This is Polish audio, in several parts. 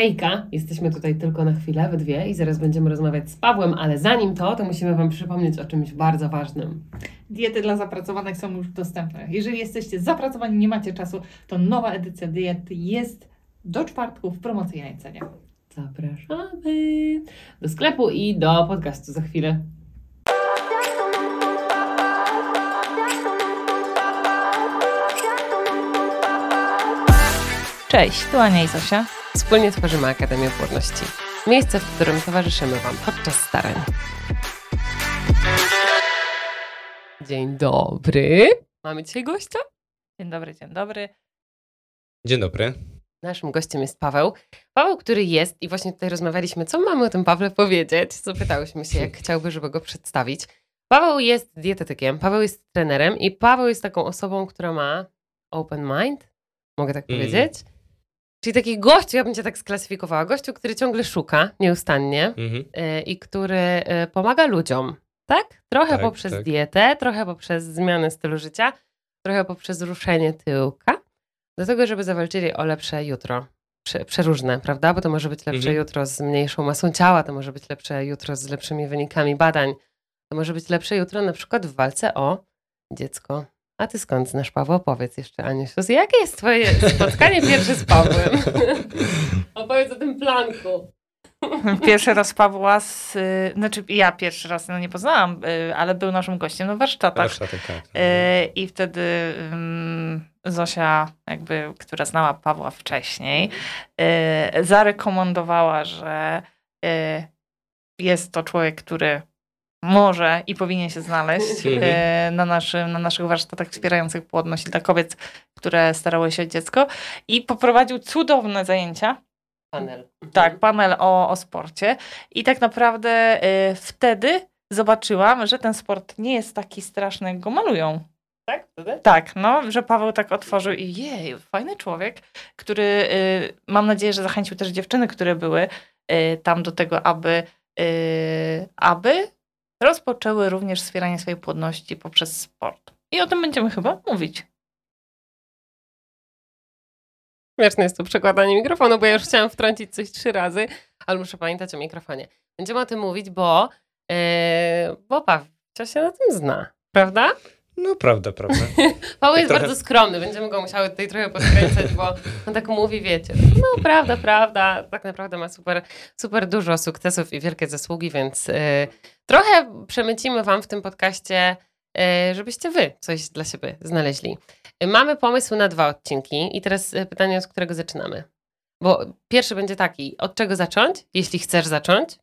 Hejka, jesteśmy tutaj tylko na chwilę, we dwie i zaraz będziemy rozmawiać z Pawłem, ale zanim to, to musimy Wam przypomnieć o czymś bardzo ważnym. Diety dla zapracowanych są już dostępne. Jeżeli jesteście zapracowani, nie macie czasu, to nowa edycja diet jest do czwartku w promocyjnej cenie. Zapraszamy do sklepu i do podcastu za chwilę. Cześć, tu Ania i Zosia. Wspólnie tworzymy Akademię Płodności. Miejsce, w którym towarzyszymy Wam podczas starań. Dzień dobry. Mamy dzisiaj gościa? Dzień dobry, dzień dobry. Dzień dobry. Naszym gościem jest Paweł. Paweł, który jest, i właśnie tutaj rozmawialiśmy, co mamy o tym Pawle powiedzieć. Zapytałyśmy się, jak chciałby, żeby go przedstawić. Paweł jest dietetykiem, Paweł jest trenerem i Paweł jest taką osobą, która ma open mind, mogę tak Mm. powiedzieć. Czyli taki gościu, ja bym cię tak sklasyfikowała, gościu, który ciągle szuka nieustannie Mhm. y, i który y, pomaga ludziom, tak? Trochę Tak, poprzez tak. dietę, trochę poprzez zmianę stylu życia, trochę poprzez ruszenie tyłka, do tego, żeby zawalczyli o lepsze jutro. Prze- Przeróżne, prawda? Bo to może być lepsze Mhm. jutro z mniejszą masą ciała, to może być lepsze jutro z lepszymi wynikami badań, to może być lepsze jutro na przykład w walce o dziecko. A ty skąd znasz Pawła? Opowiedz jeszcze, Aniusiu. Jakie jest twoje spotkanie pierwsze z Pawłem? Opowiedz o tym planku. Pierwszy raz Pawła z... Znaczy ja pierwszy raz no nie poznałam, y, ale był naszym gościem na warsztatach. Warsztatek, tak. Y, I wtedy Zosia, jakby, która znała Pawła wcześniej, y, zarekomendowała, że jest to człowiek, który może i powinien się znaleźć y, na, naszym, na naszych warsztatach wspierających płodność dla kobiet, które starały się o dziecko. I poprowadził cudowne zajęcia. Panel. Tak, panel o, o sporcie. I tak naprawdę y, wtedy zobaczyłam, że ten sport nie jest taki straszny, jak go malują. Tak? Wtedy? Tak, no, że Paweł tak otworzył i jej, fajny człowiek, który y, mam nadzieję, że zachęcił też dziewczyny, które były y, tam do tego, aby, aby rozpoczęły również wspieranie swojej płodności poprzez sport. I o tym będziemy chyba mówić. Śmieszne jest to przekładanie mikrofonu, bo ja już chciałam wtrącić coś trzy razy, ale muszę pamiętać o mikrofonie. Będziemy o tym mówić, bo, yy, bo Paweł się na tym zna, prawda? No prawda, prawda. Paweł jest Trochę. bardzo skromny, będziemy go musiały tutaj trochę podkręcać, bo on tak mówi, wiecie, no prawda, prawda, tak naprawdę ma super, super dużo sukcesów i wielkie zasługi, więc yy, trochę przemycimy wam w tym podcaście, yy, żebyście wy coś dla siebie znaleźli. Yy, mamy pomysł na dwa odcinki i teraz yy, pytanie, od którego zaczynamy. Bo pierwszy będzie taki, od czego zacząć, jeśli chcesz zacząć,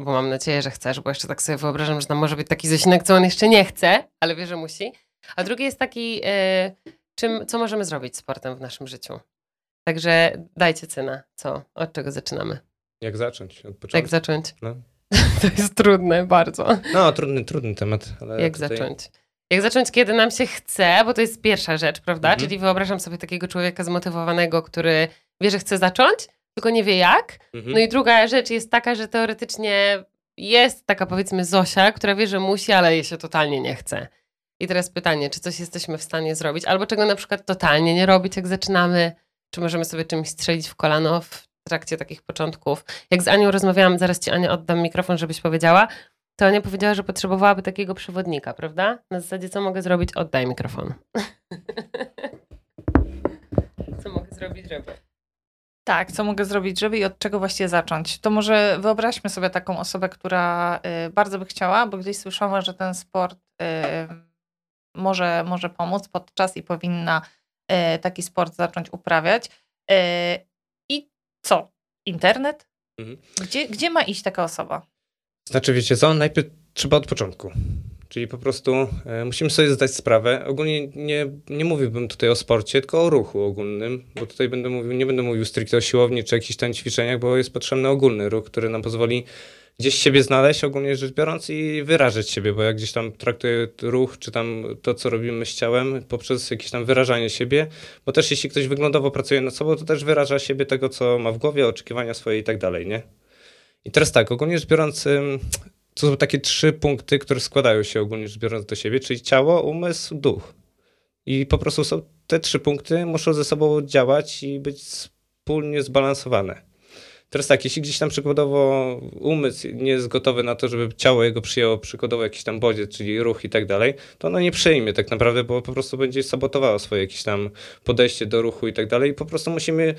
bo mam nadzieję, że chcesz, bo jeszcze tak sobie wyobrażam, że tam może być taki zasinek, co on jeszcze nie chce, ale wie, że musi. A drugi jest taki, e, czym, co możemy zrobić sportem w naszym życiu. Także dajcie cynę, co, od czego zaczynamy. Jak zacząć? Od Jak początku. zacząć? No. To jest trudne bardzo. no, trudny, trudny temat. Ale Jak tutaj... zacząć? Jak zacząć, kiedy nam się chce, bo to jest pierwsza rzecz, prawda? Mhm. Czyli wyobrażam sobie takiego człowieka zmotywowanego, który wie, że chce zacząć, tylko nie wie jak. Mhm. No i druga rzecz jest taka, że teoretycznie jest taka powiedzmy Zosia, która wie, że musi, ale jej się totalnie nie chce. I teraz pytanie, czy coś jesteśmy w stanie zrobić, albo czego na przykład totalnie nie robić, jak zaczynamy, czy możemy sobie czymś strzelić w kolano w trakcie takich początków. Jak z Anią rozmawiałam, zaraz ci Ania oddam mikrofon, żebyś powiedziała, to Ania powiedziała, że potrzebowałaby takiego przewodnika, prawda? Na zasadzie, co mogę zrobić? Oddaj mikrofon. co mogę zrobić, żeby? Tak, co mogę zrobić, żeby i od czego właściwie zacząć? To może wyobraźmy sobie taką osobę, która y, bardzo by chciała, bo gdzieś słyszała, że ten sport y, może, może pomóc podczas i powinna y, taki sport zacząć uprawiać. Co? Internet? Mhm. Gdzie, gdzie ma iść taka osoba? Znaczy, wiecie co? Najpierw trzeba od początku. Czyli po prostu e, musimy sobie zdać sprawę. Ogólnie nie, nie mówiłbym tutaj o sporcie, tylko o ruchu ogólnym, bo tutaj będę mówił, nie będę mówił stricte o siłowni czy jakichś tam ćwiczeniach, bo jest potrzebny ogólny ruch, który nam pozwoli gdzieś siebie znaleźć, ogólnie rzecz biorąc, i wyrażać siebie, bo jak gdzieś tam traktuję ruch, czy tam to, co robimy z ciałem, poprzez jakieś tam wyrażanie siebie, bo też jeśli ktoś wyglądowo pracuje nad sobą, to też wyraża siebie tego, co ma w głowie, oczekiwania swoje i tak dalej, nie? I teraz tak, ogólnie rzecz biorąc, to są takie trzy punkty, które składają się ogólnie rzecz biorąc do siebie, czyli ciało, umysł, duch. I po prostu są te trzy punkty muszą ze sobą działać i być wspólnie zbalansowane. Teraz tak, jeśli gdzieś tam przykładowo umysł nie jest gotowy na to, żeby ciało jego przyjęło przykładowo jakiś tam bodziec, czyli ruch i tak dalej, to ono nie przyjmie tak naprawdę, bo po prostu będzie sabotowało swoje jakieś tam podejście do ruchu i tak dalej. I po prostu musimy,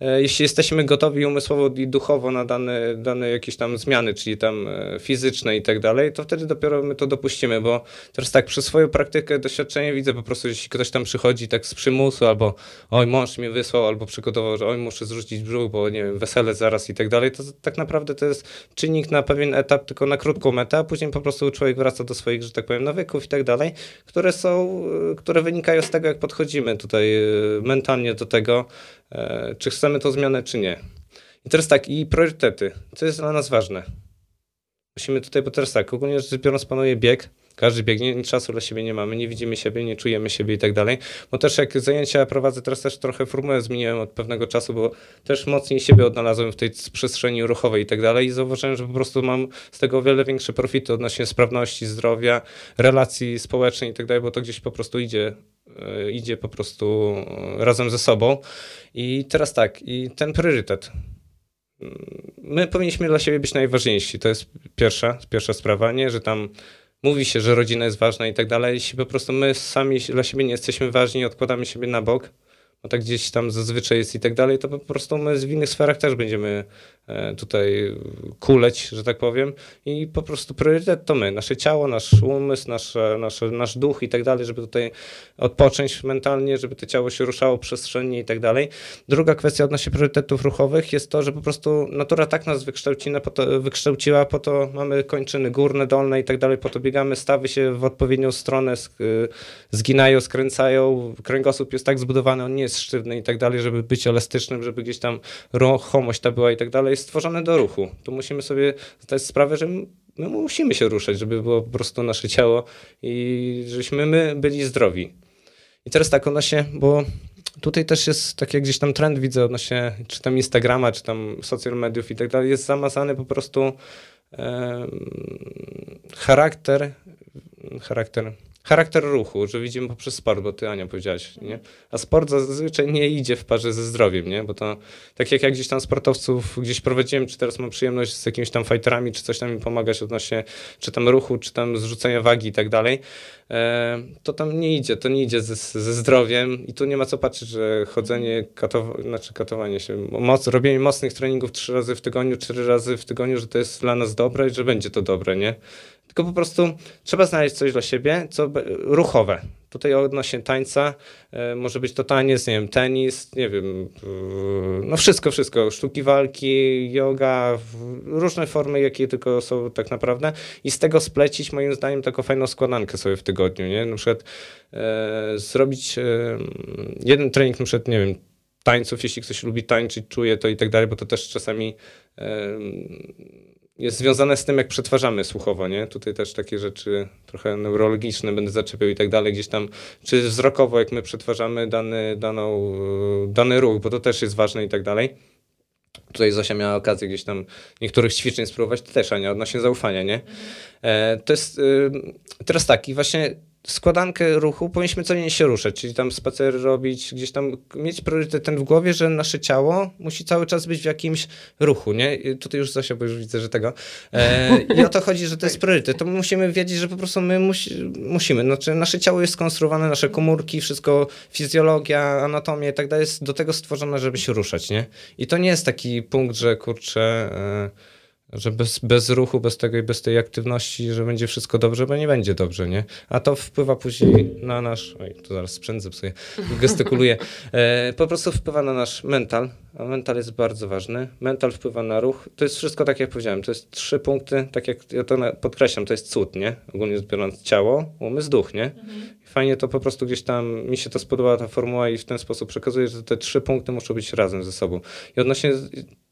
jeśli jesteśmy gotowi umysłowo i duchowo na dane, dane jakieś tam zmiany, czyli tam e, fizyczne i tak dalej, to wtedy dopiero my to dopuścimy, bo teraz tak, przez swoją praktykę, doświadczenie widzę po prostu, jeśli ktoś tam przychodzi tak z przymusu, albo oj, mąż mnie wysłał, albo przygotował, że oj, muszę zrzucić brzuch, bo nie wiem, wesele zaraz i tak dalej, to tak naprawdę to jest czynnik na pewien etap, tylko na krótką metę, a później po prostu człowiek wraca do swoich, że tak powiem, nawyków i tak dalej, które są, e, które wynikają z tego, jak podchodzimy tutaj e, mentalnie do tego, e, czy chcemy tą zmianę, czy nie. I teraz tak, i priorytety. Co jest dla nas ważne? Musimy tutaj, bo teraz tak, ogólnie rzecz biorąc panuje bieg, każdy biegnie, czasu dla siebie nie mamy, nie widzimy siebie, nie czujemy siebie i tak dalej. Bo też jak zajęcia prowadzę, teraz też trochę formułę zmieniłem od pewnego czasu, bo też mocniej siebie odnalazłem w tej przestrzeni ruchowej i tak dalej i zauważyłem, że po prostu mam z tego o wiele większe profity odnośnie sprawności, zdrowia, relacji społecznej i tak dalej, bo to gdzieś po prostu idzie e, idzie po prostu razem ze sobą. I teraz tak, i ten priorytet. My powinniśmy dla siebie być najważniejsi. To jest pierwsza, pierwsza sprawa, nie, że tam mówi się, że rodzina jest ważna i tak dalej. Jeśli po prostu my sami dla siebie nie jesteśmy ważni, odkładamy siebie na bok, bo tak gdzieś tam zazwyczaj jest i tak dalej, to po prostu my w innych sferach też będziemy e, tutaj kuleć, że tak powiem. I po prostu priorytet to my, nasze ciało, nasz umysł, nasz, nasz, nasz duch i tak dalej, żeby tutaj odpocząć mentalnie, żeby to ciało się ruszało przestrzennie i tak dalej. Druga kwestia odnośnie priorytetów ruchowych jest to, że po prostu natura tak nas po to, wykształciła, po to mamy kończyny górne, dolne i tak dalej, po to biegamy, stawy się w odpowiednią stronę, zginają, skręcają, kręgosłup jest tak zbudowany, on nie jest sztywny i tak dalej, żeby być elastycznym, żeby gdzieś tam ruchomość ta była i tak dalej, jest stworzone do ruchu. Tu musimy sobie zdać sprawę, że my musimy się ruszać, żeby było po prostu nasze ciało i żebyśmy my byli zdrowi. I teraz tak, ona się, bo tutaj też jest tak jak gdzieś tam trend widzę odnośnie czy tam Instagrama, czy tam social mediów i tak dalej, jest zamazany po prostu e, charakter, charakter charakter ruchu, że widzimy poprzez sport, bo ty Ania powiedziałaś, nie? A sport zazwyczaj nie idzie w parze ze zdrowiem, nie? Bo to tak jak ja gdzieś tam sportowców gdzieś prowadziłem, czy teraz mam przyjemność z jakimiś tam fighterami, czy coś tam im pomagać odnośnie, czy tam ruchu, czy tam zrzucenia wagi i tak dalej, e, to tam nie idzie, to nie idzie ze, ze zdrowiem i tu nie ma co patrzeć, że chodzenie, katow znaczy katowanie się, moc, robienie mocnych treningów trzy razy w tygodniu, cztery razy w tygodniu, że to jest dla nas dobre i że będzie to dobre, nie? Tylko po prostu trzeba znaleźć coś dla siebie, co ruchowe. Tutaj odnośnie tańca, e, może być to taniec, nie wiem, tenis, nie wiem, no wszystko, wszystko, sztuki walki, yoga, różne formy, jakie tylko są tak naprawdę i z tego splecić moim zdaniem taką fajną składankę sobie w tygodniu, nie? Na przykład e, zrobić e, jeden trening, na przykład, nie wiem, tańców, jeśli ktoś lubi tańczyć, czuje to i tak dalej, bo to też czasami e, jest związane z tym, jak przetwarzamy słuchowo, nie? Tutaj też takie rzeczy trochę neurologiczne będę zaczepiał i tak dalej, gdzieś tam, czy wzrokowo, jak my przetwarzamy dany, daną, dany ruch, bo to też jest ważne i tak dalej. Tutaj Zosia miała okazję gdzieś tam niektórych ćwiczeń spróbować, to też Ania, odnośnie zaufania, nie? E, to jest, y, teraz tak, i właśnie składankę ruchu powinniśmy codziennie się ruszać, czyli tam spacery robić, gdzieś tam mieć priorytet ten w głowie, że nasze ciało musi cały czas być w jakimś ruchu, nie? I tutaj już Zosia, bo już widzę, że tego. E, I o to chodzi, że to jest priorytet. To musimy wiedzieć, że po prostu my musi, musimy. Znaczy, nasze ciało jest skonstruowane, nasze komórki, wszystko, fizjologia, anatomia i tak dalej jest do tego stworzone, żeby się ruszać, nie? I to nie jest taki punkt, że kurczę... E, że bez, bez ruchu, bez tego i bez tej aktywności, że będzie wszystko dobrze, bo nie będzie dobrze, nie? A to wpływa później na nasz, oj, to zaraz sprzęt zepsuję, gestykuluję, e, po prostu wpływa na nasz mental, a mental jest bardzo ważny. Mental wpływa na ruch. To jest wszystko tak, jak powiedziałem, to jest trzy punkty, tak jak ja to podkreślam, to jest cud, nie? Ogólnie biorąc ciało, umysł, duch, nie? Mhm. Fajnie to po prostu gdzieś tam, mi się to spodobała ta formuła i w ten sposób przekazuję, że te trzy punkty muszą być razem ze sobą. I odnośnie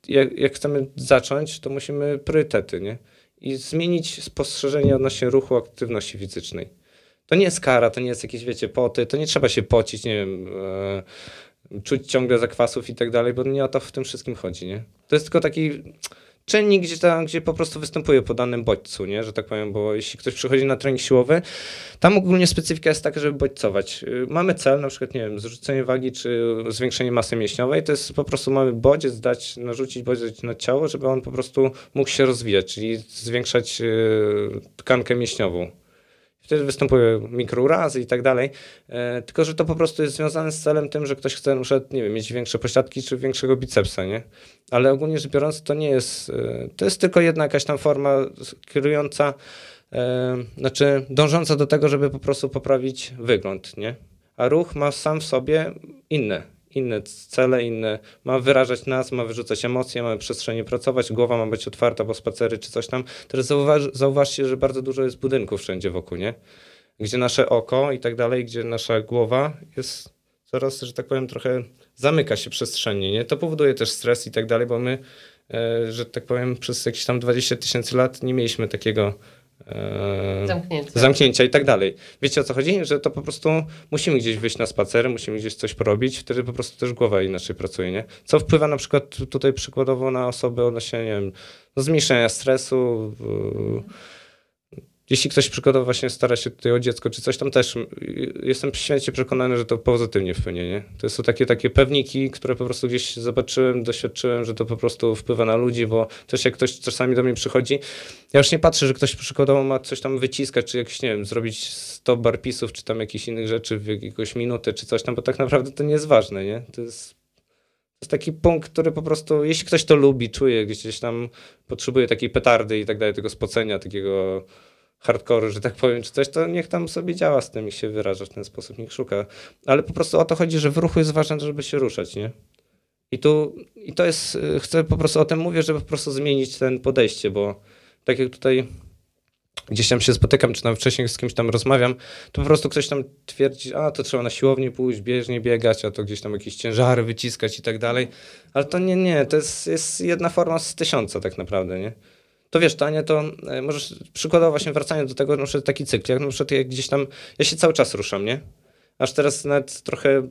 jak, jak chcemy zacząć, to musimy priorytety, nie? I zmienić spostrzeżenie odnośnie ruchu, aktywności fizycznej. To nie jest kara, to nie jest jakieś, wiecie, poty, to nie trzeba się pocić, nie wiem, e, czuć ciągle zakwasów i tak dalej, bo nie o to w tym wszystkim chodzi, nie? To jest tylko taki, czynnik, gdzie, tam, gdzie po prostu występuje po danym bodźcu, nie? że tak powiem, bo jeśli ktoś przychodzi na trening siłowy, tam ogólnie specyfika jest taka, żeby bodźcować. Y, mamy cel, na przykład, nie wiem, zrzucenie wagi czy zwiększenie masy mięśniowej, to jest po prostu mamy bodziec dać, narzucić bodziec na ciało, żeby on po prostu mógł się rozwijać, czyli zwiększać yy, tkankę mięśniową. Wtedy występują mikrourazy i tak dalej. E, tylko, że to po prostu jest związane z celem tym, że ktoś chce na przykład, nie wiem, mieć większe pośladki czy większego bicepsa, nie? Ale ogólnie rzecz biorąc, to nie jest, e, to jest tylko jedna jakaś tam forma kierująca, e, znaczy dążąca do tego, żeby po prostu poprawić wygląd, nie? A ruch ma sam w sobie inne inne cele, inne, ma wyrażać nas, ma wyrzucać emocje, ma przestrzenie pracować, głowa ma być otwarta, bo spacery czy coś tam. Teraz zauważ, zauważcie, że bardzo dużo jest budynków wszędzie wokół, nie? Gdzie nasze oko i tak dalej, gdzie nasza głowa jest coraz, że tak powiem, trochę zamyka się przestrzeni, nie? To powoduje też stres i tak dalej, bo my, e, że tak powiem, przez jakieś tam 20 tysięcy lat nie mieliśmy takiego zamknięcia. zamknięcia i tak dalej. Wiecie o co chodzi? Że to po prostu musimy gdzieś wyjść na spacery, musimy gdzieś coś porobić, wtedy po prostu też głowa inaczej pracuje, nie? Co wpływa na przykład tutaj przykładowo na osoby odnośnie, nie wiem, no zmniejszenia stresu, jeśli ktoś przykładowo właśnie stara się tutaj o dziecko czy coś tam też, jestem święcie przekonany, że to pozytywnie wpłynie, nie? To są takie, takie pewniki, które po prostu gdzieś zobaczyłem, doświadczyłem, że to po prostu wpływa na ludzi, bo też jak ktoś czasami do mnie przychodzi, ja już nie patrzę, że ktoś przykładowo ma coś tam wyciskać, czy jakieś, nie wiem, zrobić 100 barpisów, czy tam jakichś innych rzeczy w jakąś minutę, czy coś tam, bo tak naprawdę to nie jest ważne, nie? To jest to jest taki punkt, który po prostu, jeśli ktoś to lubi, czuje, gdzieś tam potrzebuje takiej petardy i tak dalej, tego spocenia, takiego hardcore, że tak powiem, czy coś, to niech tam sobie działa z tym i się wyraża w ten sposób, niech szuka. Ale po prostu o to chodzi, że w ruchu jest ważne, żeby się ruszać, nie? I tu, i to jest, chcę po prostu o tym mówię, żeby po prostu zmienić ten podejście, bo tak jak tutaj gdzieś tam się spotykam, czy tam wcześniej z kimś tam rozmawiam, to po prostu ktoś tam twierdzi, a to trzeba na siłownię pójść, bieżnie biegać, a to gdzieś tam jakieś ciężary wyciskać i tak dalej. Ale to nie, nie, to jest, jest jedna forma z tysiąca tak naprawdę, nie? To wiesz, Tanie, to e, możesz przykładowo właśnie wracając do tego, że taki cykl, jak na przykład jak gdzieś tam, ja się cały czas ruszam, nie? Aż teraz nawet trochę e,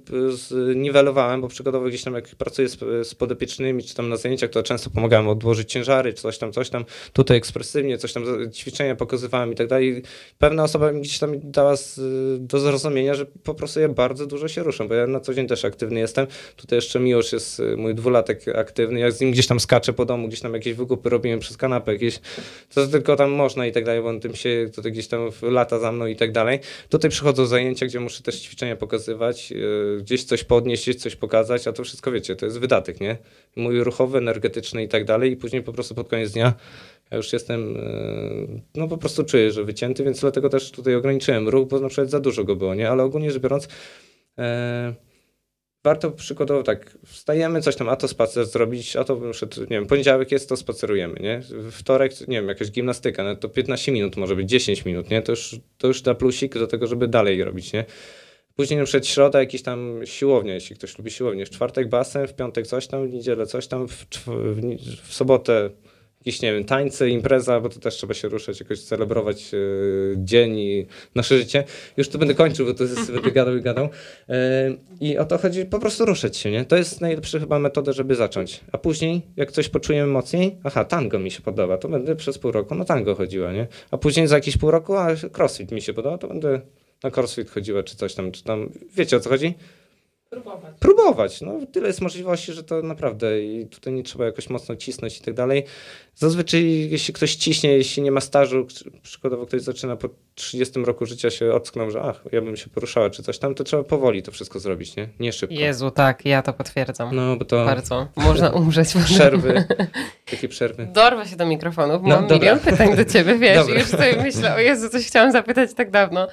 zniwelowałem, bo przykładowo gdzieś tam jak pracuję z, z podopiecznymi, czy tam na zajęciach, to często pomagałem odłożyć ciężary, czy coś tam, coś tam, tutaj ekspresywnie, coś tam, ćwiczenia pokazywałem i tak dalej. Pewna osoba mi gdzieś tam dała z, do zrozumienia, że po prostu ja bardzo dużo się ruszam, bo ja na co dzień też aktywny jestem. Tutaj jeszcze Miłosz jest e, mój dwulatek aktywny, jak z nim gdzieś tam skaczę po domu, gdzieś tam jakieś wykupy robiłem przez kanapę, jakieś, to tylko tam można i tak dalej, bo on tym się tutaj gdzieś tam lata za mną i tak dalej. Tutaj przychodzą zajęcia, gdzie muszę też ćwiczyć ćwiczenia pokazywać, e, gdzieś coś podnieść, gdzieś coś pokazać, a to wszystko wiecie, to jest wydatek, nie? Mój ruchowy, energetyczny i tak dalej i później po prostu pod koniec dnia ja już jestem, e, no po prostu czuję, że wycięty, więc dlatego też tutaj ograniczyłem ruch, bo na przykład za dużo go było, nie? Ale ogólnie rzecz biorąc, e, warto przykładowo tak, wstajemy, coś tam, a to spacer zrobić, a to przed, nie wiem, poniedziałek jest, to spacerujemy, nie? Wtorek, nie wiem, jakaś gimnastyka, no to 15 minut, może być 10 minut, nie? To już, to już da plusik do tego, żeby dalej robić, nie? Później na przykład środa jakiś tam siłownia, jeśli ktoś lubi siłownię. W czwartek basen, w piątek coś tam, w niedzielę coś tam, w, w, w sobotę jakieś, nie wiem, tańce, impreza, bo to też trzeba się ruszać, jakoś celebrować e, dzień i nasze życie. Już to będę kończył, bo to jest, będę gadał i gadał. E, I o to chodzi, po prostu ruszać się, nie? To jest najlepsza chyba metoda, żeby zacząć. A później, jak coś poczujemy mocniej, aha, tango mi się podoba, to będę przez pół roku na tango chodziła, nie? A później za jakieś pół roku, a crossfit mi się podoba, to będę na crossfit chodziła, czy coś tam, czy tam, wiecie o co chodzi? Próbować. Próbować. No, tyle jest możliwości, że to naprawdę i tutaj nie trzeba jakoś mocno cisnąć i tak dalej. Zazwyczaj, jeśli ktoś ciśnie, jeśli nie ma stażu, przykładowo ktoś zaczyna po 30 roku życia się ocknął, że ach, ja bym się poruszała czy coś tam, to trzeba powoli to wszystko zrobić, nie? Nie szybko. Jezu, tak, ja to potwierdzam. No, bo to... Bardzo. Można umrzeć. Przerwy. Takie przerwy. Dorwę się do mikrofonów. Mam no, milion pytań do ciebie, wiesz, dobra. już sobie myślę, o Jezu, coś chciałam zapytać tak dawno.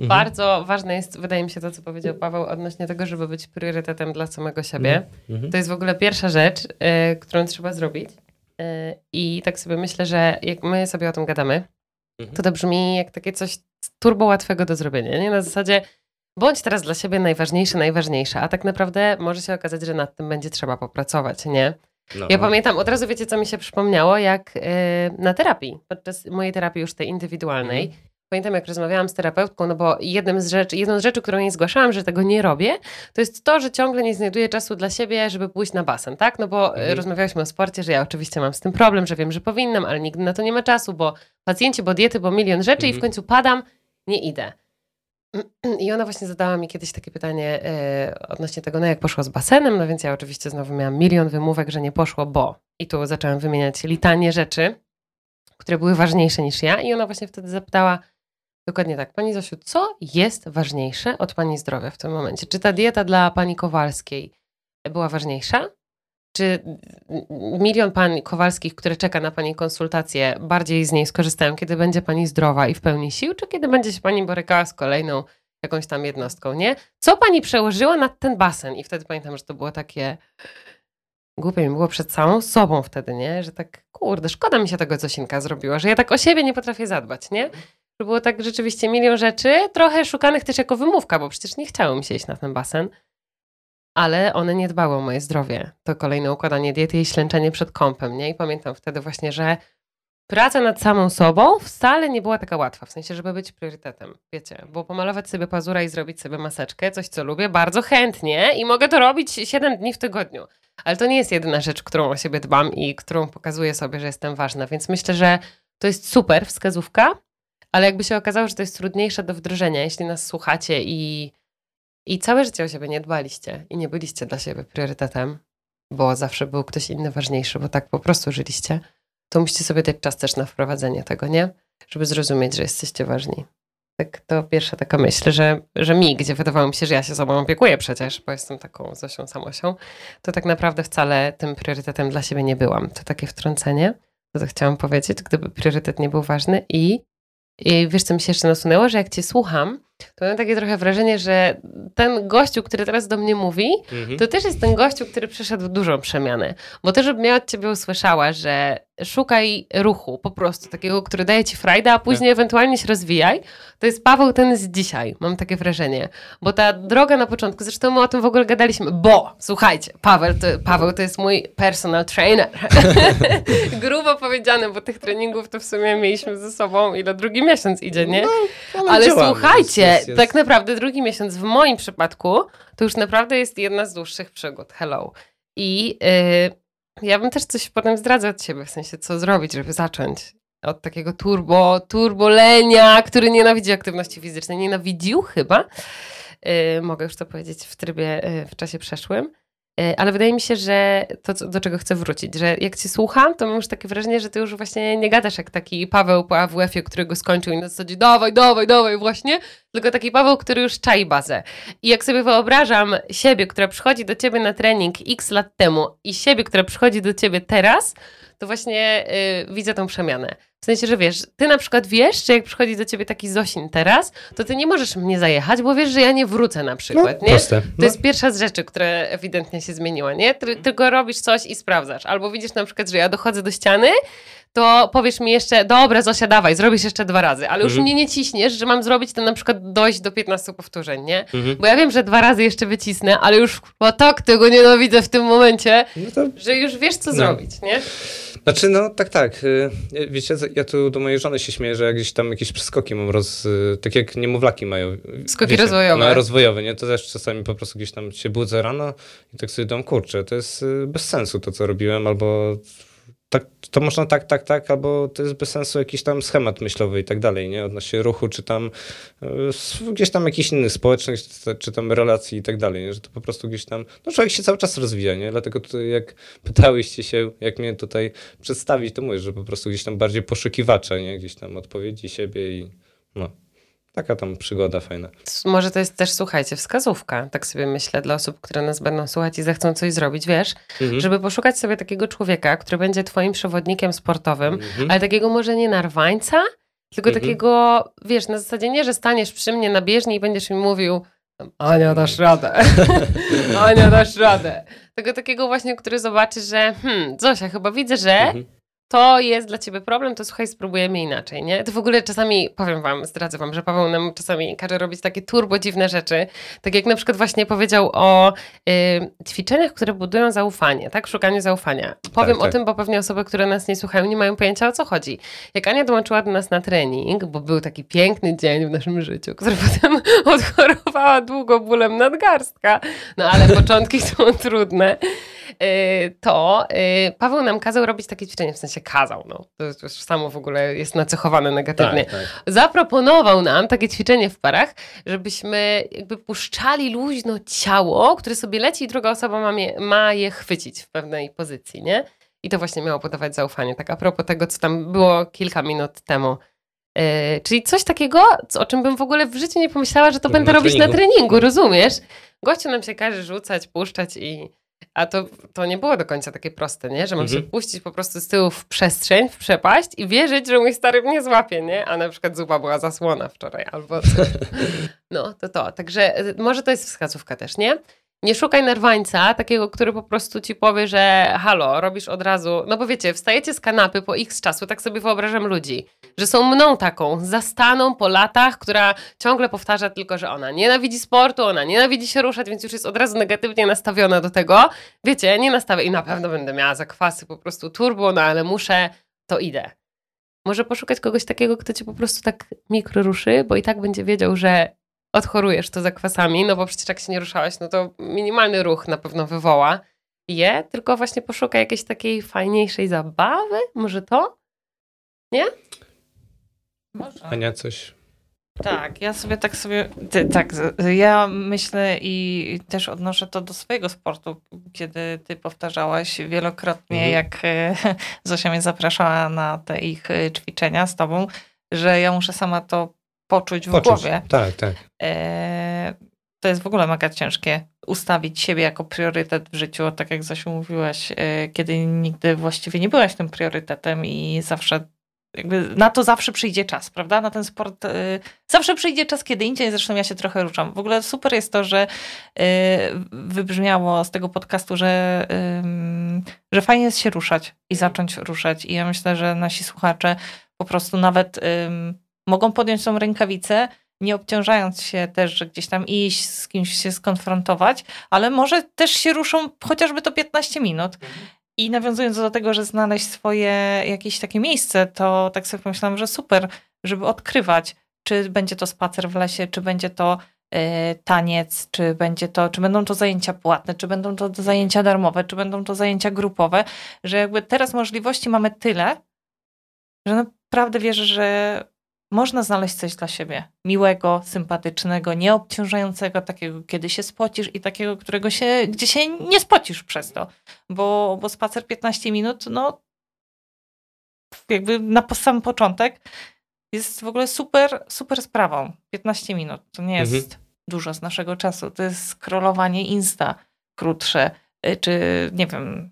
Mhm. Bardzo ważne jest, wydaje mi się, to, co powiedział Paweł odnośnie tego, żeby być priorytetem dla samego siebie. Mhm. mhm. To jest w ogóle pierwsza rzecz, y, którą trzeba zrobić. Y, I tak sobie myślę, że jak my sobie o tym gadamy, mhm. to to brzmi jak takie coś turbo łatwego do zrobienia. Nie? Na zasadzie bądź teraz dla siebie najważniejszy, najważniejsza, a tak naprawdę może się okazać, że nad tym będzie trzeba popracować, nie? No. Ja pamiętam, od razu wiecie, co mi się przypomniało, jak y, na terapii, podczas mojej terapii już tej indywidualnej, mhm pamiętam jak rozmawiałam z terapeutką, no bo jednym z rzeczy, jedną z rzeczy, którą jej zgłaszałam, że tego nie robię, to jest to, że ciągle nie znajduję czasu dla siebie, żeby pójść na basen, tak? No bo Mhm. rozmawialiśmy o sporcie, że ja oczywiście mam z tym problem, że wiem, że powinnam, ale nigdy na to nie ma czasu, bo pacjenci, bo diety, bo milion rzeczy i w Mhm. końcu padam, nie idę. I ona właśnie zadała mi kiedyś takie pytanie e, odnośnie tego, no jak poszło z basenem, no więc ja oczywiście znowu miałam milion wymówek, że nie poszło, bo. I tu zaczęłam wymieniać litanie rzeczy, które były ważniejsze niż ja i ona właśnie wtedy zapytała dokładnie tak, Pani Zosiu, co jest ważniejsze od Pani zdrowia w tym momencie? Czy ta dieta dla Pani Kowalskiej była ważniejsza? Czy milion pań Kowalskich, które czeka na Pani konsultację, bardziej z niej skorzystają, kiedy będzie Pani zdrowa i w pełni sił, czy kiedy będzie się Pani borykała z kolejną jakąś tam jednostką, nie? Co Pani przełożyła na ten basen? I wtedy pamiętam, że to było takie... Głupie mi było przed samą sobą wtedy, nie? Że tak, kurde, szkoda mi się tego Zosinka zrobiła, że ja tak o siebie nie potrafię zadbać, nie? Że było tak rzeczywiście milion rzeczy, trochę szukanych też jako wymówka, bo przecież nie chciało mi się iść na ten basen. Ale one nie dbały o moje zdrowie. To kolejne układanie diety i ślęczenie przed kąpem, nie? I pamiętam wtedy właśnie, że praca nad samą sobą wcale nie była taka łatwa, w sensie, żeby być priorytetem, wiecie, bo pomalować sobie pazura i zrobić sobie maseczkę, coś co lubię, bardzo chętnie i mogę to robić 7 dni w tygodniu. Ale to nie jest jedyna rzecz, którą o siebie dbam i którą pokazuję sobie, że jestem ważna, więc myślę, że to jest super wskazówka, ale jakby się okazało, że to jest trudniejsze do wdrożenia, jeśli nas słuchacie i, i całe życie o siebie nie dbaliście i nie byliście dla siebie priorytetem, bo zawsze był ktoś inny ważniejszy, bo tak po prostu żyliście, to musicie sobie dać czas też na wprowadzenie tego, nie? Żeby zrozumieć, że jesteście ważni. Tak, to pierwsza taka myśl, że, że mi, gdzie wydawało mi się, że ja się sobą opiekuję przecież, bo jestem taką Zosią Samosią, to tak naprawdę wcale tym priorytetem dla siebie nie byłam. To takie wtrącenie, to, to chciałam powiedzieć, gdyby priorytet nie był ważny i, i wiesz, co mi się jeszcze nasunęło, że jak cię słucham, to mam takie trochę wrażenie, że ten gościu, który teraz do mnie mówi, Mhm. to też jest ten gościu, który przeszedł dużą przemianę. Bo też bym ja od ciebie usłyszała, że szukaj ruchu, po prostu takiego, który daje ci frajdę, a później ewentualnie się rozwijaj. To jest Paweł ten z dzisiaj, mam takie wrażenie. Bo ta droga na początku, zresztą my o tym w ogóle gadaliśmy, bo, słuchajcie, Paweł to, Paweł to jest mój personal trainer. Grubo powiedziane, bo tych treningów to w sumie mieliśmy ze sobą, ile drugi miesiąc idzie, nie? Ale Ale działamy, słuchajcie, jest- jest- tak naprawdę drugi miesiąc w moim przypadku to już naprawdę jest jedna z dłuższych przygód. Hello. I y, ja bym też coś potem zdradzał od siebie, w sensie co zrobić, żeby zacząć. Od takiego turbo, turbolenia, który nienawidzi aktywności fizycznej. Nienawidził chyba. Y, mogę już to powiedzieć w trybie, y, w czasie przeszłym. Y, Ale wydaje mi się, że to, do czego chcę wrócić, że jak cię słucham, to mam już takie wrażenie, że ty już właśnie nie gadasz jak taki Paweł po AWF-ie, którego skończył i na zasadzie dawaj, dawaj, dawaj właśnie, tylko taki Paweł, który już czai bazę. I jak sobie wyobrażam siebie, która przychodzi do ciebie na trening x lat temu i siebie, która przychodzi do ciebie teraz, to właśnie y, widzę tą przemianę. W sensie, że wiesz, ty na przykład wiesz, że jak przychodzi do ciebie taki Zosin teraz, to ty nie możesz mnie zajechać, bo wiesz, że ja nie wrócę na No, przykład, nie? proste. To jest pierwsza z rzeczy, która ewidentnie się zmieniła, nie? Ty, tylko robisz coś i sprawdzasz. Albo widzisz na przykład, że ja dochodzę do ściany, to powiesz mi jeszcze, dobra, Zosia, dawaj, zrobisz jeszcze dwa razy, ale już Mhm. mnie nie ciśniesz, że mam zrobić to na przykład dojść do 15 powtórzeń, nie? Mhm. Bo ja wiem, że dwa razy jeszcze wycisnę, ale już chyba tak tego nienawidzę w tym momencie, No to że już wiesz, co No. zrobić, nie? Znaczy, no tak, tak. y, Wiecie, ja tu do mojej żony się śmieję, że jak gdzieś tam jakieś przeskoki mam roz... y, tak jak niemowlaki mają. Skoki rozwojowe. No, rozwojowe, nie? To też czasami po prostu gdzieś tam się budzę rano i tak sobie dam, kurczę, to jest y, bez sensu to, co robiłem, albo tak, to można tak, tak, tak, albo to jest bez sensu jakiś tam schemat myślowy i tak dalej, nie? Odnośnie ruchu, czy tam y, gdzieś tam jakichś innych społecznych, czy, czy tam relacji i tak dalej, nie? Że to po prostu gdzieś tam, no człowiek się cały czas rozwija, nie? Dlatego tutaj jak pytałyście się, jak mnie tutaj przedstawić, to mówię, że po prostu gdzieś tam bardziej poszukiwacza, nie? Gdzieś tam odpowiedzi siebie i no, taka tam przygoda fajna. Może to jest też, słuchajcie, wskazówka, tak sobie myślę, dla osób, które nas będą słuchać i zechcą coś zrobić, wiesz, Mhm. żeby poszukać sobie takiego człowieka, który będzie twoim przewodnikiem sportowym, Mhm. ale takiego może nie narwańca, tylko Mhm. takiego, wiesz, na zasadzie nie, że staniesz przy mnie na bieżni i będziesz mi mówił Ania, dasz radę. Ania, dasz radę. Tego takiego właśnie, który zobaczy, że hmm, Zosia, chyba widzę, że Mhm. To jest dla ciebie problem, to słuchaj, spróbujemy inaczej, nie? To w ogóle czasami, powiem wam, zdradzę wam, że Paweł nam czasami każe robić takie turbo dziwne rzeczy, tak jak na przykład właśnie powiedział o y, ćwiczeniach, które budują zaufanie, tak? Szukaniu zaufania. Powiem Tak, tak. o tym, bo pewnie osoby, które nas nie słuchają, nie mają pojęcia o co chodzi. Jak Ania dołączyła do nas na trening, bo był taki piękny dzień w naszym życiu, który potem odchorowała długo bólem nadgarstka, no ale początki są trudne, to y, Paweł nam kazał robić takie ćwiczenie, w sensie kazał, no. To już samo w ogóle jest nacechowane negatywnie. Tak, tak. Zaproponował nam takie ćwiczenie w parach, żebyśmy jakby puszczali luźno ciało, które sobie leci i druga osoba ma, je, ma je chwycić w pewnej pozycji, nie? I to właśnie miało budować zaufanie. Tak a propos tego, co tam było kilka minut temu. Yy, czyli coś takiego, o czym bym w ogóle w życiu nie pomyślała, że to Na będę robić na treningu. treningu, rozumiesz? Gościu nam się każe rzucać, puszczać i... A to, to nie było do końca takie proste, nie? Że mam Mhm. się puścić po prostu z tyłu w przestrzeń, w przepaść i wierzyć, że mój stary mnie złapie, nie? A na przykład zupa była zasłona wczoraj albo coś. No, to to. Także y, może to jest wskazówka też, nie? Nie szukaj nerwańca, takiego, który po prostu ci powie, że halo, robisz od razu. No bo wiecie, wstajecie z kanapy po x czasu, tak sobie wyobrażam ludzi, że są mną taką, zastaną po latach, która ciągle powtarza tylko, że ona nienawidzi sportu, ona nienawidzi się ruszać, więc już jest od razu negatywnie nastawiona do tego. Wiecie, nie nastawię i na pewno będę miała zakwasy po prostu turbo, no ale muszę, to idę. Może poszukać kogoś takiego, kto cię po prostu tak mikro ruszy, bo i tak będzie wiedział, że odchorujesz to zakwasami, no bo przecież jak się nie ruszałeś, no to minimalny ruch na pewno wywoła je, tylko właśnie poszukaj jakiejś takiej fajniejszej zabawy, może to? Może. Ania, coś... Tak, ja sobie tak sobie, ty, tak, ja myślę i też odnoszę to do swojego sportu, kiedy ty powtarzałaś wielokrotnie, Mhm. jak e, Zosia mnie zapraszała na te ich e, ćwiczenia z tobą, że ja muszę sama to poczuć w Poczuć. głowie. Tak, tak. E, to jest w ogóle mega ciężkie ustawić siebie jako priorytet w życiu, tak jak Zosiu mówiłaś, e, kiedy nigdy właściwie nie byłaś tym priorytetem i zawsze jakby na to zawsze przyjdzie czas, prawda? Na ten sport e, zawsze przyjdzie czas kiedy indziej, zresztą ja się trochę ruszam. W ogóle super jest to, że wybrzmiało z tego podcastu, że, że fajnie jest się ruszać i zacząć ruszać i ja myślę, że nasi słuchacze po prostu nawet mogą podjąć tą rękawicę, nie obciążając się też, że gdzieś tam iść, z kimś się skonfrontować, ale może też się ruszą chociażby to 15 minut. I nawiązując do tego, że znaleźć swoje jakieś takie miejsce, to tak sobie pomyślałam, że super, żeby odkrywać, czy będzie to spacer w lesie, czy będzie to e, taniec, czy będzie to, czy będą to zajęcia płatne, czy będą to zajęcia darmowe, czy będą to zajęcia grupowe, że jakby teraz możliwości mamy tyle, że naprawdę wierzę, że można znaleźć coś dla siebie. Miłego, sympatycznego, nieobciążającego, takiego, kiedy się spocisz i takiego, którego się, gdzie się nie spocisz przez to. Bo, bo spacer 15 minut, no jakby na sam początek jest w ogóle super, super sprawą. 15 minut to nie jest Mhm. dużo z naszego czasu. To jest scrollowanie Insta krótsze, y, czy nie wiem,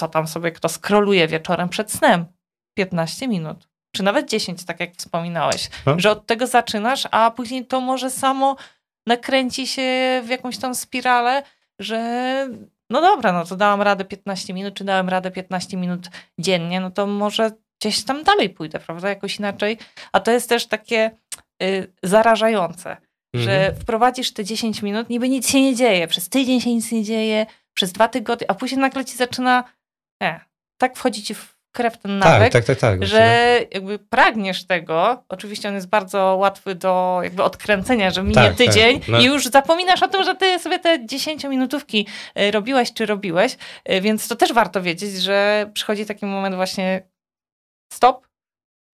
co tam sobie kto scrolluje wieczorem przed snem. 15 minut. Czy nawet 10, tak jak wspominałeś. No. Że od tego zaczynasz, a później to może samo nakręci się w jakąś tam spiralę, że no dobra, no to dałam radę 15 minut, czy dałem radę 15 minut dziennie, no to może gdzieś tam dalej pójdę, prawda? Jakoś inaczej. A to jest też takie y, zarażające, że Mhm. wprowadzisz te 10 minut, niby nic się nie dzieje, przez tydzień się nic nie dzieje, przez dwa tygodnie, a później nagle ci zaczyna, nie, tak wchodzi ci w krew ten nawyk, Tak, tak, tak, tak. że jakby pragniesz tego, oczywiście on jest bardzo łatwy do jakby odkręcenia, że minie Tak, tak. tydzień No. i już zapominasz o tym, że ty sobie te 10-minutówki y, robiłeś czy robiłeś, y, więc to też warto wiedzieć, że przychodzi taki moment właśnie stop,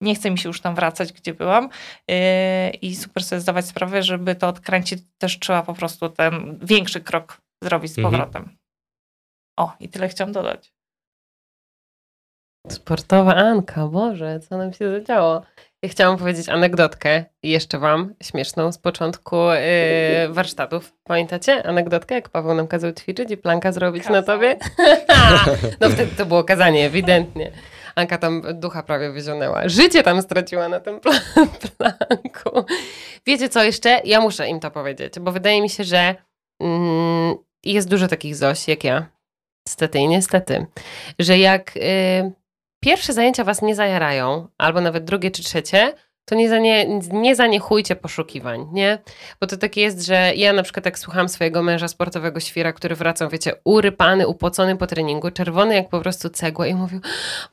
nie chce mi się już tam wracać, gdzie byłam y, i super sobie zdawać sprawę, żeby to odkręcić, też trzeba po prostu ten większy krok zrobić z Mhm. powrotem. O, i tyle chciałam dodać. Sportowa Anka, Boże, co nam się zadziało? Ja chciałam powiedzieć anegdotkę jeszcze wam, śmieszną, z początku yy, warsztatów. Pamiętacie anegdotkę, jak Paweł nam kazał ćwiczyć i planka zrobić na tobie? no wtedy to było kazanie, ewidentnie. Anka tam ducha prawie wyzionęła. Życie tam straciła na tym pla- planku. Wiecie co jeszcze? Ja muszę im to powiedzieć, bo wydaje mi się, że mm, jest dużo takich Zoś jak ja. Niestety i niestety. Że jak y, pierwsze zajęcia was nie zajarają, albo nawet drugie czy trzecie, to nie, zanie, nie zaniechujcie poszukiwań, nie? Bo to tak jest, że ja na przykład jak słucham swojego męża sportowego świra, który wracał, wiecie, urypany, upocony po treningu, czerwony jak po prostu cegła i mówił,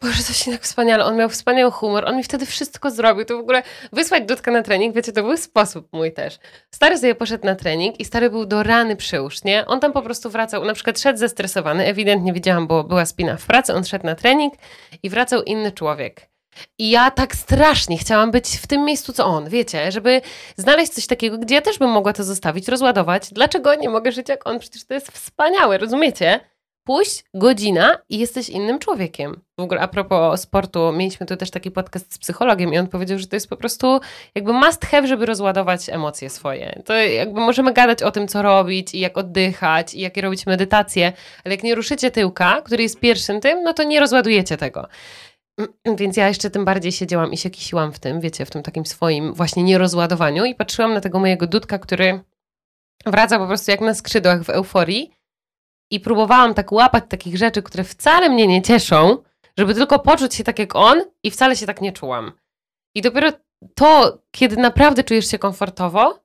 Boże, to się tak wspaniale, on miał wspaniały humor, on mi wtedy wszystko zrobił, to w ogóle wysłać Dudka na trening, wiecie, to był sposób mój też. Stary sobie poszedł na trening i stary był do rany przyłóż, nie? On tam po prostu wracał, na przykład szedł zestresowany, ewidentnie widziałam, bo była spina w pracy, on szedł na trening i wracał inny człowiek. I ja tak strasznie chciałam być w tym miejscu, co on, wiecie, żeby znaleźć coś takiego, gdzie ja też bym mogła to zostawić, rozładować. Dlaczego nie mogę żyć jak on? Przecież to jest wspaniałe, rozumiecie? Pójść, godzina i jesteś innym człowiekiem. W ogóle a propos sportu, mieliśmy tu też taki podcast z psychologiem i on powiedział, że to jest po prostu jakby must have, żeby rozładować emocje swoje. To jakby możemy gadać o tym, co robić i jak oddychać i jakie robić medytacje, ale jak nie ruszycie tyłka, który jest pierwszym tym, no to nie rozładujecie tego. Więc ja jeszcze tym bardziej siedziałam i się kisiłam w tym, wiecie, w tym takim swoim właśnie nierozładowaniu i patrzyłam na tego mojego dudka, który wraca po prostu jak na skrzydłach w euforii i próbowałam tak łapać takich rzeczy, które wcale mnie nie cieszą, żeby tylko poczuć się tak jak on i wcale się tak nie czułam. I dopiero to, kiedy naprawdę czujesz się komfortowo,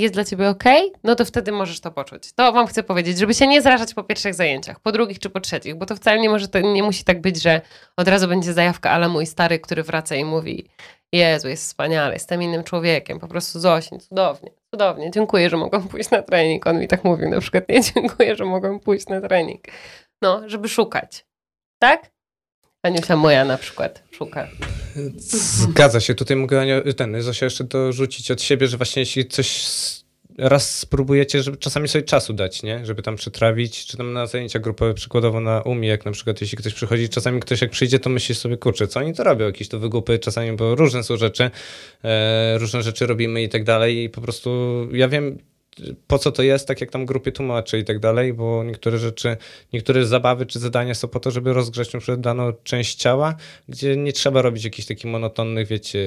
jest dla ciebie ok, no to wtedy możesz to poczuć. To wam chcę powiedzieć, żeby się nie zrażać po pierwszych zajęciach, po drugich czy po trzecich, bo to wcale nie może, to nie musi tak być, że od razu będzie zajawka, ale mój stary, który wraca i mówi Jezu, jest wspaniale, jestem innym człowiekiem, po prostu Zosin, cudownie, cudownie, dziękuję, że mogłam pójść na trening. On mi tak mówił na przykład, nie, dziękuję, że mogłam pójść na trening. No, żeby szukać, tak? Aniusia moja na przykład szuka. Zgadza się. Tutaj mogę ten, Zosia jeszcze dorzucić od siebie, że właśnie jeśli coś raz spróbujecie, żeby czasami sobie czasu dać, nie? Żeby tam przetrawić, czy tam na zajęcia grupowe, przykładowo na umie, jak na przykład jeśli ktoś przychodzi, czasami ktoś jak przyjdzie, to myśli sobie, kurczę, co oni to robią? Jakieś to wygłupy, czasami, bo różne są rzeczy, e, różne rzeczy robimy i tak dalej i po prostu ja wiem, po co to jest, tak jak tam grupie tłumaczy i tak dalej, bo niektóre rzeczy, niektóre zabawy czy zadania są po to, żeby rozgrzać na przykład daną część ciała, gdzie nie trzeba robić jakichś takich monotonnych, wiecie,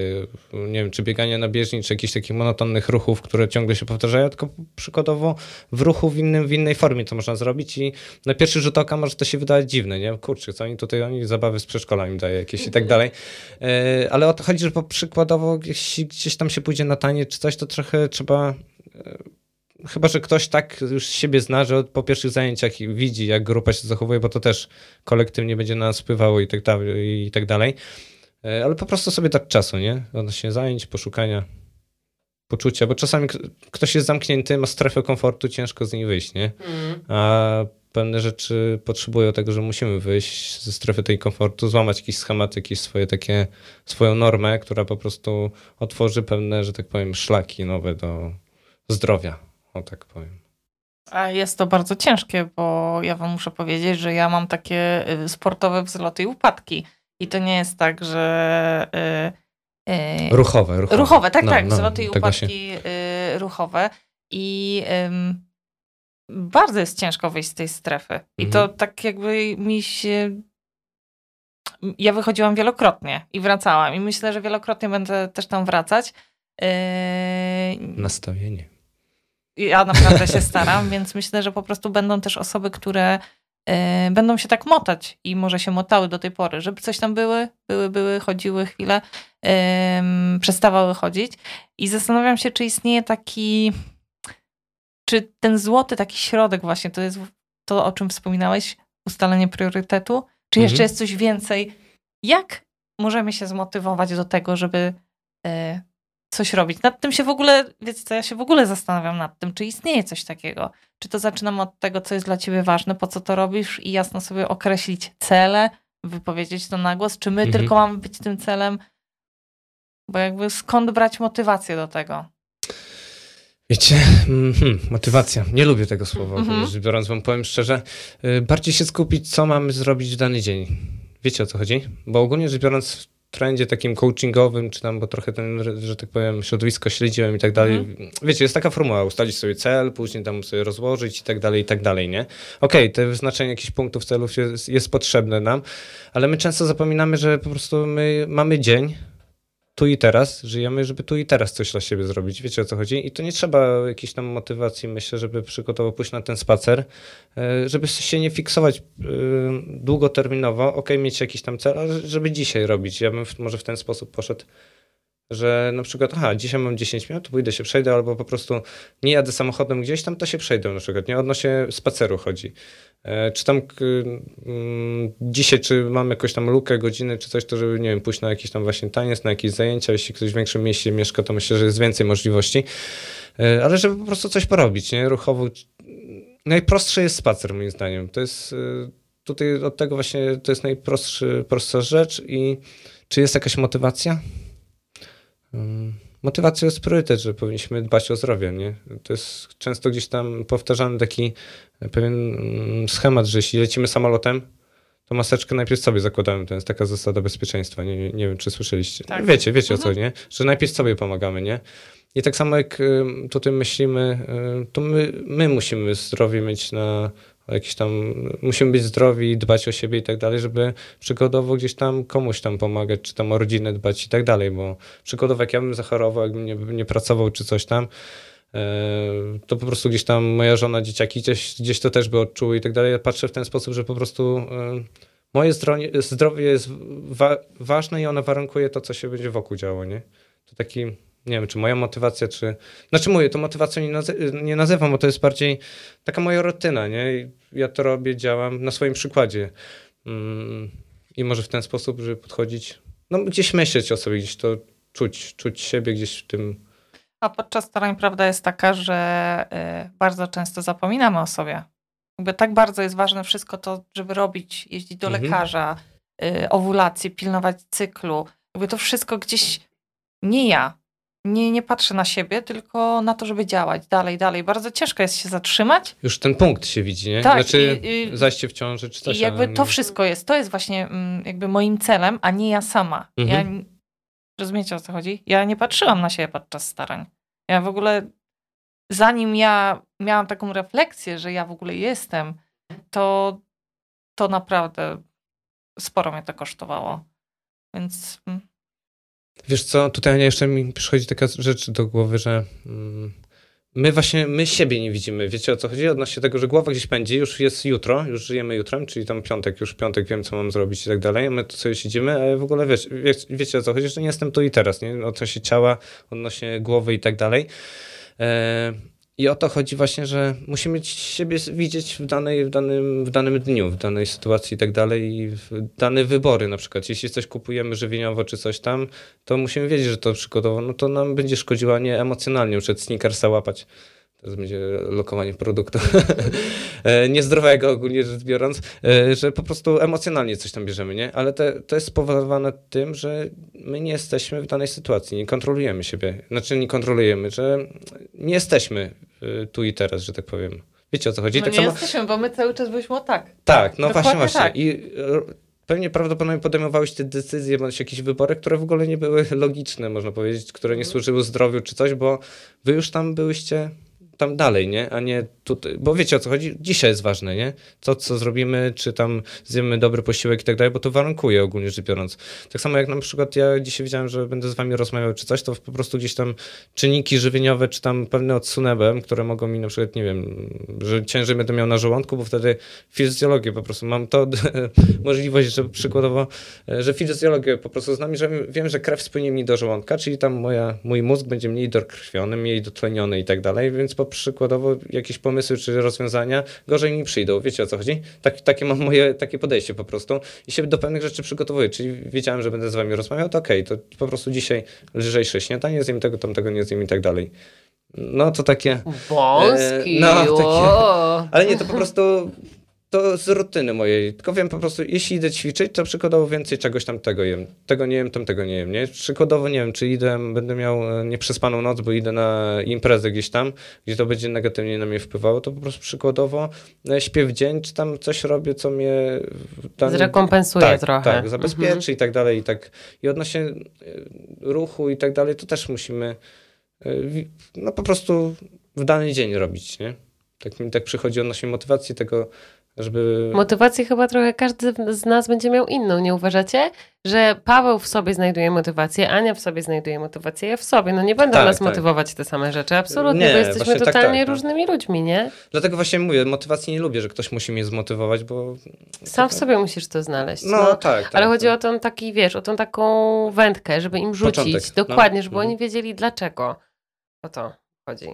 nie wiem, czy biegania na bieżni, czy jakichś takich monotonnych ruchów, które ciągle się powtarzają, tylko przykładowo w ruchu w, innym, w innej formie to można zrobić i na pierwszy rzut oka może to się wydawać dziwne, nie? Kurczę, co oni tutaj, oni zabawy z przedszkola im daje jakieś i tak dalej, e, ale o to chodzi, że po przykładowo jeśli gdzieś tam się pójdzie na tanie czy coś, to trochę trzeba e, chyba, że ktoś tak już siebie zna, że po pierwszych zajęciach widzi, jak grupa się zachowuje, bo to też kolektywnie będzie na nas wpływało i tak, dalej, i tak dalej. E, ale po prostu sobie tak czasu, nie? Odnośnie zajęć, poszukania, poczucia, bo czasami ktoś jest zamknięty, ma strefę komfortu, ciężko z niej wyjść, nie? Mm. A pewne rzeczy potrzebują tego, że musimy wyjść ze strefy tej komfortu, złamać jakiś schemat, jakieś swoje takie, swoją normę, która po prostu otworzy pewne, że tak powiem, szlaki nowe do zdrowia o tak powiem. A jest to bardzo ciężkie, bo ja wam muszę powiedzieć, że ja mam takie y, sportowe wzloty i upadki. I to nie jest tak, że. Yy, yy, ruchowe, ruchowe. Ruchowe, tak, no, tak. No, wzloty i upadki yy, ruchowe. I bardzo jest ciężko wyjść z tej strefy. I to mhm. tak jakby mi się. Ja wychodziłam wielokrotnie i wracałam. I myślę, że wielokrotnie będę też tam wracać. Yy, Nastawienie ja naprawdę się staram, więc myślę, że po prostu będą też osoby, które y, będą się tak motać i może się motały do tej pory, żeby coś tam były, były, były, chodziły chwilę, y, przestawały chodzić. I zastanawiam się, czy istnieje taki, czy ten złoty taki środek właśnie, to jest to, o czym wspominałeś, ustalenie priorytetu, czy jeszcze mhm. jest coś więcej? Jak możemy się zmotywować do tego, żeby y, coś robić. Nad tym się w ogóle, wiecie co, ja się w ogóle zastanawiam nad tym, czy istnieje coś takiego. Czy to zaczynam od tego, co jest dla ciebie ważne, po co to robisz i jasno sobie określić cele, wypowiedzieć to na głos, czy my mhm. tylko mamy być tym celem, bo jakby skąd brać motywację do tego? Wiecie, hmm, motywacja. Nie lubię tego słowa, mm -hmm. biorąc wam powiem szczerze. Y, bardziej się skupić, co mamy zrobić w dany dzień. Wiecie o co chodzi? Bo ogólnie rzecz biorąc, trendzie takim coachingowym, czy tam, bo trochę ten, że tak powiem, środowisko śledziłem i tak dalej. Mhm. Wiecie, jest taka formuła, ustalić sobie cel, później tam sobie rozłożyć i tak dalej, i tak dalej, nie? Okej, okay, to wyznaczenie jakichś punktów celów jest, jest potrzebne nam, ale my często zapominamy, że po prostu my mamy dzień, tu i teraz żyjemy, żeby tu i teraz coś dla siebie zrobić. Wiecie o co chodzi? I to nie trzeba jakiejś tam motywacji, myślę, żeby przygotować pójść na ten spacer, e, żeby się nie fiksować e, długoterminowo, ok, mieć jakiś tam cel, ale żeby dzisiaj robić. Ja bym może w ten sposób poszedł że na przykład, aha, dzisiaj mam 10 minut, to pójdę się przejdę, albo po prostu nie jadę samochodem gdzieś tam, to się przejdę na przykład, nie odnośnie spaceru chodzi. E, czy tam mm, dzisiaj, czy mam jakąś tam lukę, godziny, czy coś, to żeby, nie wiem, pójść na jakiś tam właśnie taniec, na jakieś zajęcia, jeśli ktoś w większym mieście mieszka, to myślę, że jest więcej możliwości, e, ale żeby po prostu coś porobić, nie, ruchowo. Najprostszy jest spacer, moim zdaniem. To jest, e, tutaj od tego właśnie, to jest najprostsza rzecz i czy jest jakaś motywacja? Motywacja jest priorytet, że powinniśmy dbać o zdrowie. Nie? To jest często gdzieś tam powtarzany taki pewien mm, schemat, że jeśli lecimy samolotem, to maseczkę najpierw sobie zakładamy. To jest taka zasada bezpieczeństwa. Nie, nie, nie wiem, czy słyszeliście. Tak. Wiecie, wiecie mhm. o co, mhm. nie? Że najpierw sobie pomagamy, nie? I tak samo jak tutaj myślimy, to my, my musimy zdrowie mieć na, jakieś tam, musimy być zdrowi, dbać o siebie i tak dalej, żeby przygodowo gdzieś tam komuś tam pomagać, czy tam o rodzinę dbać i tak dalej, bo przygodowo jak ja bym zachorował, jakbym nie, nie pracował, czy coś tam, e, to po prostu gdzieś tam moja żona, dzieciaki gdzieś, gdzieś to też by odczuły i tak dalej. Ja patrzę w ten sposób, że po prostu e, moje zdrowie, zdrowie jest wa ważne i ono warunkuje to, co się będzie wokół działo, nie? To taki nie wiem, czy moja motywacja, czy. Znaczy, mówię, to motywacją nie, nazy nie nazywam, bo to jest bardziej taka moja rutyna, nie? Ja to robię, działam na swoim przykładzie. Mm, I może w ten sposób, żeby podchodzić, no gdzieś myśleć o sobie, gdzieś to czuć, czuć siebie gdzieś w tym. A podczas starań prawda jest taka, że y, bardzo często zapominamy o sobie. Jakby tak bardzo jest ważne wszystko to, żeby robić, jeździć do mhm. lekarza, y, pilnować cyklu. Jakby to wszystko gdzieś nie ja, nie, nie patrzę na siebie, tylko na to, żeby działać dalej, dalej. Bardzo ciężko jest się zatrzymać. Już ten punkt się widzi, nie? Tak. Znaczy i, zajście w ciąży czy coś. I jakby to wszystko jest, to jest właśnie mm, jakby moim celem, a nie ja sama. Mhm. Ja, rozumiecie o co chodzi? Ja nie patrzyłam na siebie podczas starań. Ja w ogóle, zanim ja miałam taką refleksję, że ja w ogóle jestem, to, to naprawdę sporo mnie to kosztowało. Więc... Wiesz co, tutaj jeszcze mi przychodzi taka rzecz do głowy, że mm, my właśnie, my siebie nie widzimy. Wiecie o co chodzi? Odnośnie tego, że głowa gdzieś pędzi, już jest jutro, już żyjemy jutrem, czyli tam piątek, już piątek wiem, co mam zrobić i tak dalej. My tu sobie siedzimy, ale w ogóle wiesz, wiecie, wiecie o co chodzi, że nie jestem tu i teraz, nie? Odnośnie ciała, odnośnie głowy i tak dalej. E i o to chodzi właśnie, że musimy siebie widzieć w, danej, w, danym, w danym dniu, w danej sytuacji i tak dalej, i dane wybory na przykład. Jeśli coś kupujemy żywieniowo czy coś tam, to musimy wiedzieć, że to przykładowo, no to nam będzie szkodziło, a nie emocjonalnie, przed sneakersa łapać. Teraz będzie lokowanie produktu e, niezdrowego ogólnie rzecz biorąc, e, że po prostu emocjonalnie coś tam bierzemy, nie? Ale te, to jest spowodowane tym, że my nie jesteśmy w danej sytuacji, nie kontrolujemy siebie. Znaczy nie kontrolujemy, że nie jesteśmy y, tu i teraz, że tak powiem. Wiecie o co chodzi? No tak nie samo... jesteśmy, bo my cały czas byliśmy o tak. Tak, no Dokładnie właśnie, właśnie. Tak. I pewnie prawdopodobnie podejmowałeś te decyzje, bądź jakieś wybory, które w ogóle nie były logiczne, można powiedzieć, które nie mhm. służyły zdrowiu czy coś, bo wy już tam byłyście tam dalej, nie? A nie tutaj, bo wiecie o co chodzi? Dzisiaj jest ważne, nie? Co, co zrobimy, czy tam zjemy dobry posiłek i tak dalej, bo to warunkuje ogólnie rzecz biorąc. Tak samo jak na przykład ja dzisiaj wiedziałem, że będę z wami rozmawiał czy coś, to po prostu gdzieś tam czynniki żywieniowe, czy tam pewne odsunęłem, które mogą mi na przykład, nie wiem, że ciężej będę miał na żołądku, bo wtedy fizjologię po prostu mam to możliwość, że przykładowo, że fizjologię po prostu znam, że wiem, że krew spłynie mi do żołądka, czyli tam moja, mój mózg będzie mniej dokrwiony, mniej dotleniony i tak dalej, więc po przykładowo jakieś pomysły czy rozwiązania gorzej mi przyjdą. Wiecie o co chodzi? Tak, takie mam moje takie podejście po prostu i się do pewnych rzeczy przygotowuję. Czyli wiedziałem, że będę z wami rozmawiał, to okej, okay, to po prostu dzisiaj lżejsze śniadanie, zjem tego, tamtego nie zjem i tak dalej. No to takie. Wąski. E, no, takie, ale nie, to po prostu to z rutyny mojej. Tylko wiem po prostu, jeśli idę ćwiczyć, to przykładowo więcej czegoś tam tego jem. Tego nie jem, tam tego nie jem, nie? Przykładowo nie wiem, czy idę, będę miał e, nieprzespaną noc, bo idę na imprezę gdzieś tam, gdzie to będzie negatywnie na mnie wpływało, to po prostu przykładowo e, śpię w dzień, czy tam coś robię, co mnie... Dany... Zrekompensuje tak, trochę. Tak, zabezpieczy mhm. i tak dalej. I, tak. I odnośnie e, ruchu i tak dalej, to też musimy no po prostu w dany dzień robić, nie? Tak mi tak przychodzi odnośnie motywacji tego żeby... Motywację chyba trochę każdy z nas będzie miał inną, nie uważacie? Że Paweł w sobie znajduje motywację, Ania w sobie znajduje motywację, ja w sobie. No nie będą Tak, nas tak. motywować te same rzeczy, absolutnie, Nie, bo jesteśmy właśnie tak, totalnie tak, no. różnymi ludźmi, nie? Dlatego właśnie mówię, motywacji nie lubię, że ktoś musi mnie zmotywować, bo... Sam w sobie musisz to znaleźć. No, No, tak, tak. Ale chodzi tak. o tą taki, wiesz, o tą taką wędkę, żeby im rzucić. Początek, no. Dokładnie, żeby Mhm. oni wiedzieli dlaczego. O to chodzi.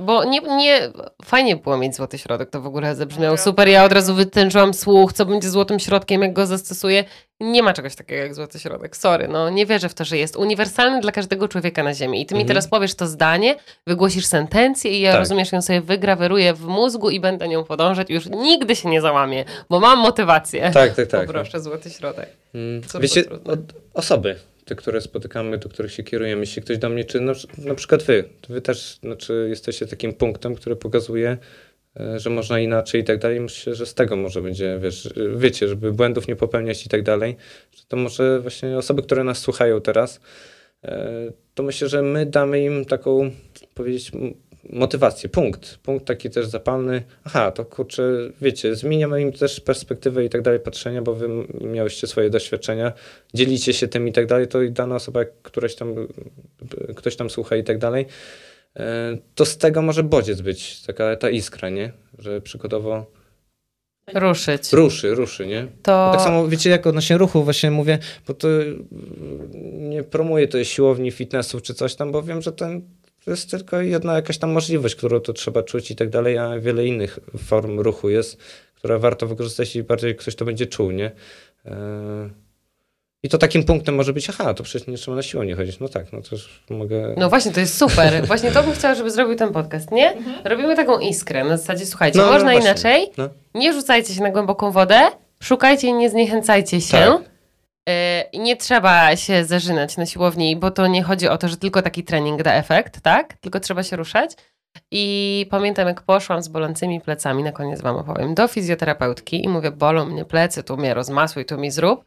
Bo nie, nie, fajnie było mieć złoty środek, to w ogóle zabrzmiało super. Ja od razu wytężyłam słuch, co będzie złotym środkiem, jak go zastosuję. Nie ma czegoś takiego jak złoty środek. Sorry, no nie wierzę w to, że jest uniwersalny dla każdego człowieka na ziemi. I ty mi Mhm. teraz powiesz to zdanie, wygłosisz sentencję i ja Tak. rozumiesz, ją sobie wygraweruję w mózgu i będę nią podążać i już nigdy się nie załamię, bo mam motywację. Tak, tak, tak. Poproszę złoty środek. Mm, Co Wiecie, od osoby, te, które spotykamy, do których się kierujemy, jeśli ktoś do mnie, czy na, na przykład wy, to wy też znaczy, jesteście takim punktem, który pokazuje, e, że można inaczej i tak dalej. Myślę, że z tego może będzie, wiesz, wiecie, żeby błędów nie popełniać i tak dalej, że to może właśnie osoby, które nas słuchają teraz, e, to myślę, że my damy im taką, powiedzieć, motywację, punkt, punkt taki też zapalny. Aha, to kurczę, wiecie, zmieniamy im też perspektywę i tak dalej, patrzenia, bo wy miałyście swoje doświadczenia, dzielicie się tym i tak dalej, to i dana osoba, któraś tam, ktoś tam słucha i tak dalej, e, to z tego może bodziec być, taka ta iskra, nie? Że przykładowo Ruszyć. ruszy, ruszy, nie? To... Tak samo, wiecie, jak odnośnie ruchu właśnie mówię, bo to y, nie promuję tej siłowni, fitnessu czy coś tam, bo wiem, że ten, to jest tylko jedna jakaś tam możliwość, którą to trzeba czuć i tak dalej, a wiele innych form ruchu jest, które warto wykorzystać i bardziej ktoś to będzie czuł, nie? E, I to takim punktem może być, aha, to przecież nie trzeba na siłownię chodzić. No tak, no to już mogę... No właśnie, to jest super. Właśnie to bym chciała, żeby zrobił ten podcast, nie? Robimy taką iskrę. Na zasadzie, słuchajcie, No, no można właśnie. inaczej. No. Nie rzucajcie się na głęboką wodę. Szukajcie i nie zniechęcajcie się. Tak. E, I nie trzeba się zażynać na siłowni, bo to nie chodzi o to, że tylko taki trening da efekt, tak? Tylko trzeba się ruszać. I pamiętam, jak poszłam z bolącymi plecami, na koniec wam opowiem, do fizjoterapeutki i mówię, bolą mnie plecy, tu mnie rozmasuj, tu mi zrób.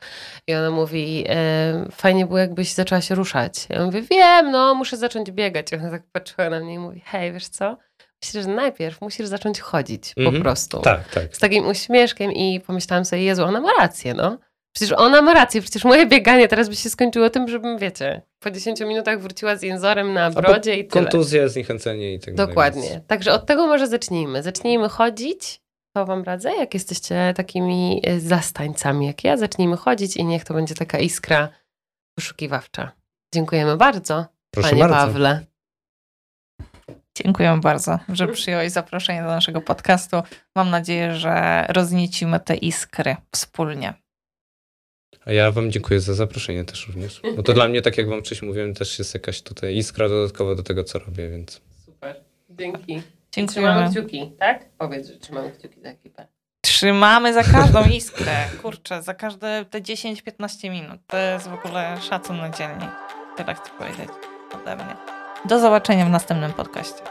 I ona mówi, e, fajnie było, jakbyś zaczęła się ruszać. Ja mówię, wiem, no, muszę zacząć biegać. I ona tak patrzyła na mnie i mówi, hej, wiesz co? Myślę, że najpierw musisz zacząć chodzić, po Mhm. prostu Tak, tak. z takim uśmieszkiem i pomyślałam sobie, Jezu, ona ma rację, no. Przecież ona ma rację, przecież moje bieganie teraz by się skończyło tym, żebym, wiecie, po 10 minutach wróciła z jęzorem na brodzie i tyle. Kontuzje, zniechęcenie i tak dalej. Dokładnie. więc- Także od tego może zacznijmy. Zacznijmy chodzić. To wam radzę, jak jesteście takimi e, zastańcami jak ja. Zacznijmy chodzić i niech to będzie taka iskra poszukiwawcza. Dziękujemy bardzo, Proszę panie bardzo. Pawle. Dziękuję bardzo, że przyjąłeś zaproszenie do naszego podcastu. Mam nadzieję, że rozniecimy te iskry wspólnie. A ja wam dziękuję za zaproszenie też również. Bo to dla mnie, tak jak wam wcześniej mówiłem, też jest jakaś tutaj iskra dodatkowa do tego, co robię, więc... Super. Dzięki. Dziękujemy. Trzymamy kciuki, tak? Powiedz, że trzymamy kciuki za ekipę. Trzymamy za każdą iskrę. Kurczę, za każde te 10-15 minut. To jest w ogóle szacun na dzielni. Tyle chcę powiedzieć ode mnie. Do zobaczenia w następnym podcaście.